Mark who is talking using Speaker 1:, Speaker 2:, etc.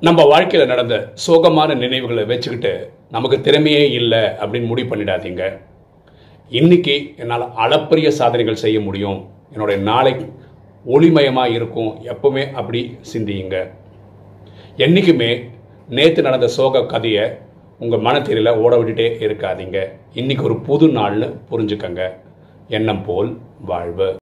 Speaker 1: நம்ம வாழ்க்கையில் நடந்த சோகமான நினைவுகளை வச்சுக்கிட்டு நமக்கு திறமையே இல்லை அப்படின்னு முடிவு பண்ணிடாதீங்க. இன்னைக்கு என்னால் அளப்பரிய சாதனைகள் செய்ய முடியும். என்னுடைய நாளை ஒளிமயமாக இருக்கும். எப்பவுமே அப்படி சிந்தியுங்க. என்றைக்குமே நேற்று நடந்த சோக கதையை உங்கள் மனத்திரையில் ஓட விட்டுட்டே இருக்காதீங்க. இன்னைக்கு ஒரு புது நாள்னு புரிஞ்சுக்கங்க. எண்ணம் போல் வாழ்வு.